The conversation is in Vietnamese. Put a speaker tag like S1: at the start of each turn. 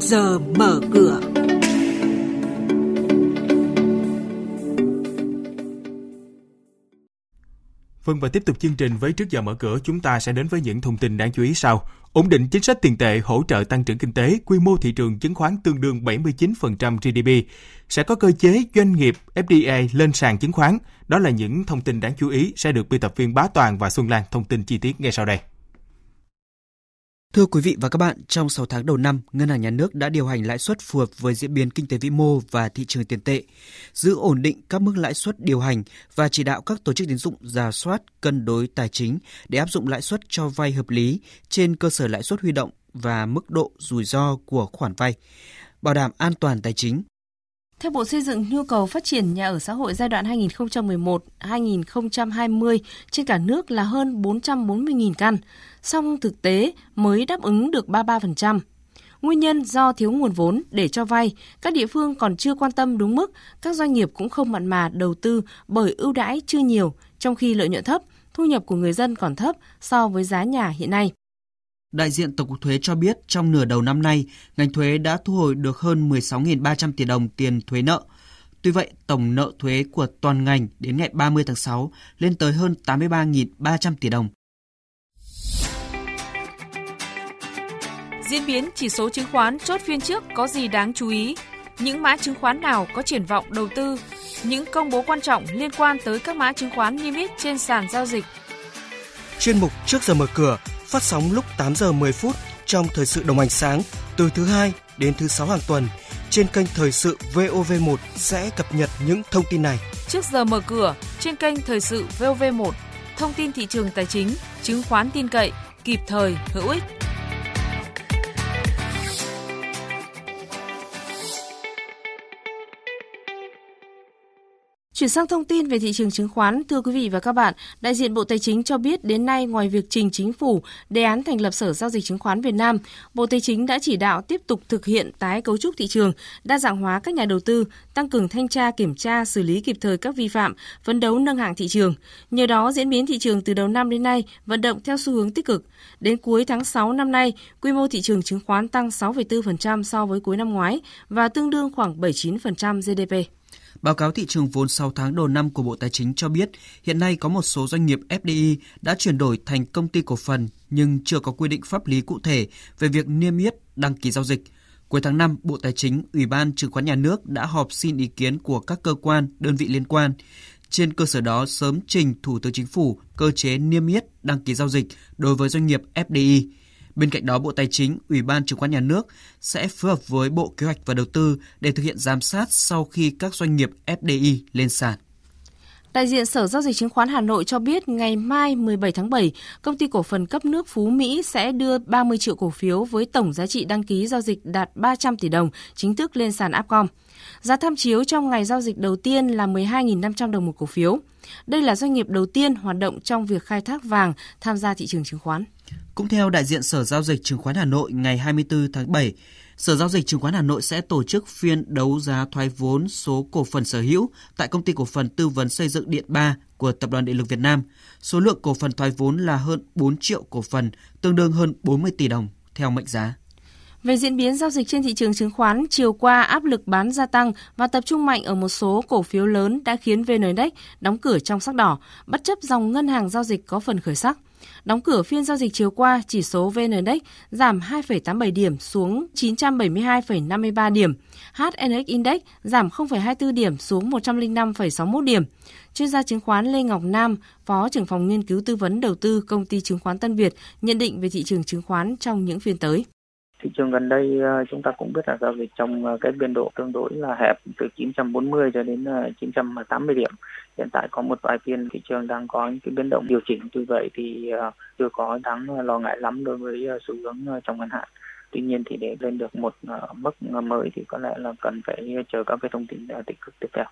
S1: trước giờ mở cửa.
S2: Vâng và tiếp tục chương trình với trước giờ mở cửa chúng ta sẽ đến với những thông tin đáng chú ý sau. Ổn định chính sách tiền tệ hỗ trợ tăng trưởng kinh tế, quy mô thị trường chứng khoán tương đương 79% GDP. Sẽ có cơ chế doanh nghiệp FDI lên sàn chứng khoán. Đó là những thông tin đáng chú ý sẽ được biên tập viên Bá Toàn và Xuân Lan thông tin chi tiết ngay sau đây.
S3: Thưa quý vị và các bạn, trong 6 tháng đầu năm, Ngân hàng Nhà nước đã điều hành lãi suất phù hợp với diễn biến kinh tế vĩ mô và thị trường tiền tệ, giữ ổn định các mức lãi suất điều hành và chỉ đạo các tổ chức tín dụng giả soát cân đối tài chính để áp dụng lãi suất cho vay hợp lý trên cơ sở lãi suất huy động và mức độ rủi ro của khoản vay, bảo đảm an toàn tài chính,
S4: theo Bộ Xây dựng, nhu cầu phát triển nhà ở xã hội giai đoạn 2011-2020 trên cả nước là hơn 440.000 căn, song thực tế mới đáp ứng được 33%. Nguyên nhân do thiếu nguồn vốn để cho vay, các địa phương còn chưa quan tâm đúng mức, các doanh nghiệp cũng không mặn mà đầu tư bởi ưu đãi chưa nhiều, trong khi lợi nhuận thấp, thu nhập của người dân còn thấp so với giá nhà hiện nay.
S3: Đại diện Tổng cục Thuế cho biết trong nửa đầu năm nay, ngành thuế đã thu hồi được hơn 16.300 tỷ đồng tiền thuế nợ. Tuy vậy, tổng nợ thuế của toàn ngành đến ngày 30 tháng 6 lên tới hơn 83.300 tỷ đồng.
S5: Diễn biến chỉ số chứng khoán chốt phiên trước có gì đáng chú ý? Những mã chứng khoán nào có triển vọng đầu tư? Những công bố quan trọng liên quan tới các mã chứng khoán niêm yết trên sàn giao dịch.
S6: Chuyên mục trước giờ mở cửa phát sóng lúc 8 giờ 10 phút trong thời sự đồng hành sáng từ thứ hai đến thứ sáu hàng tuần trên kênh thời sự VOV1 sẽ cập nhật những thông tin này.
S5: Trước giờ mở cửa trên kênh thời sự VOV1, thông tin thị trường tài chính, chứng khoán tin cậy, kịp thời, hữu ích.
S4: Chuyển sang thông tin về thị trường chứng khoán, thưa quý vị và các bạn, đại diện Bộ Tài chính cho biết đến nay ngoài việc trình chính phủ đề án thành lập Sở giao dịch chứng khoán Việt Nam, Bộ Tài chính đã chỉ đạo tiếp tục thực hiện tái cấu trúc thị trường, đa dạng hóa các nhà đầu tư, tăng cường thanh tra kiểm tra, xử lý kịp thời các vi phạm, phấn đấu nâng hạng thị trường. Nhờ đó, diễn biến thị trường từ đầu năm đến nay vận động theo xu hướng tích cực. Đến cuối tháng 6 năm nay, quy mô thị trường chứng khoán tăng 6,4% so với cuối năm ngoái và tương đương khoảng 79% GDP.
S3: Báo cáo thị trường vốn 6 tháng đầu năm của Bộ Tài chính cho biết, hiện nay có một số doanh nghiệp FDI đã chuyển đổi thành công ty cổ phần nhưng chưa có quy định pháp lý cụ thể về việc niêm yết đăng ký giao dịch. Cuối tháng 5, Bộ Tài chính, Ủy ban Chứng khoán Nhà nước đã họp xin ý kiến của các cơ quan, đơn vị liên quan. Trên cơ sở đó sớm trình Thủ tướng Chính phủ cơ chế niêm yết đăng ký giao dịch đối với doanh nghiệp FDI. Bên cạnh đó, Bộ Tài chính, Ủy ban Chứng khoán Nhà nước sẽ phối hợp với Bộ Kế hoạch và Đầu tư để thực hiện giám sát sau khi các doanh nghiệp FDI lên sàn.
S4: Đại diện Sở Giao dịch Chứng khoán Hà Nội cho biết ngày mai 17 tháng 7, công ty cổ phần cấp nước Phú Mỹ sẽ đưa 30 triệu cổ phiếu với tổng giá trị đăng ký giao dịch đạt 300 tỷ đồng chính thức lên sàn Upcom. Giá tham chiếu trong ngày giao dịch đầu tiên là 12.500 đồng một cổ phiếu. Đây là doanh nghiệp đầu tiên hoạt động trong việc khai thác vàng tham gia thị trường chứng khoán.
S3: Cũng theo đại diện Sở Giao dịch Chứng khoán Hà Nội ngày 24 tháng 7, Sở Giao dịch Chứng khoán Hà Nội sẽ tổ chức phiên đấu giá thoái vốn số cổ phần sở hữu tại công ty cổ phần tư vấn xây dựng Điện 3 của Tập đoàn Điện lực Việt Nam. Số lượng cổ phần thoái vốn là hơn 4 triệu cổ phần, tương đương hơn 40 tỷ đồng theo mệnh giá.
S4: Về diễn biến giao dịch trên thị trường chứng khoán, chiều qua áp lực bán gia tăng và tập trung mạnh ở một số cổ phiếu lớn đã khiến VN Index đóng cửa trong sắc đỏ, bất chấp dòng ngân hàng giao dịch có phần khởi sắc. Đóng cửa phiên giao dịch chiều qua, chỉ số VN Index giảm 2,87 điểm xuống 972,53 điểm. HNX Index giảm 0,24 điểm xuống 105,61 điểm. Chuyên gia chứng khoán Lê Ngọc Nam, Phó trưởng phòng nghiên cứu tư vấn đầu tư công ty chứng khoán Tân Việt nhận định về thị trường chứng khoán trong những phiên tới.
S7: Thị trường gần đây ờ, chúng ta cũng biết là giao dịch trong ờ, cái biên độ tương đối là hẹp từ 940 cho đến ờ, 980 điểm. Hiện tại có một vài phiên thị trường đang có những cái biến động điều chỉnh, tuy vậy thì chưa có đáng lo ngại lắm đối với xu hướng trong ngắn hạn. Tuy nhiên thì để lên được một mức mới thì có lẽ là cần phải chờ các cái thông tin tích cực tiếp theo.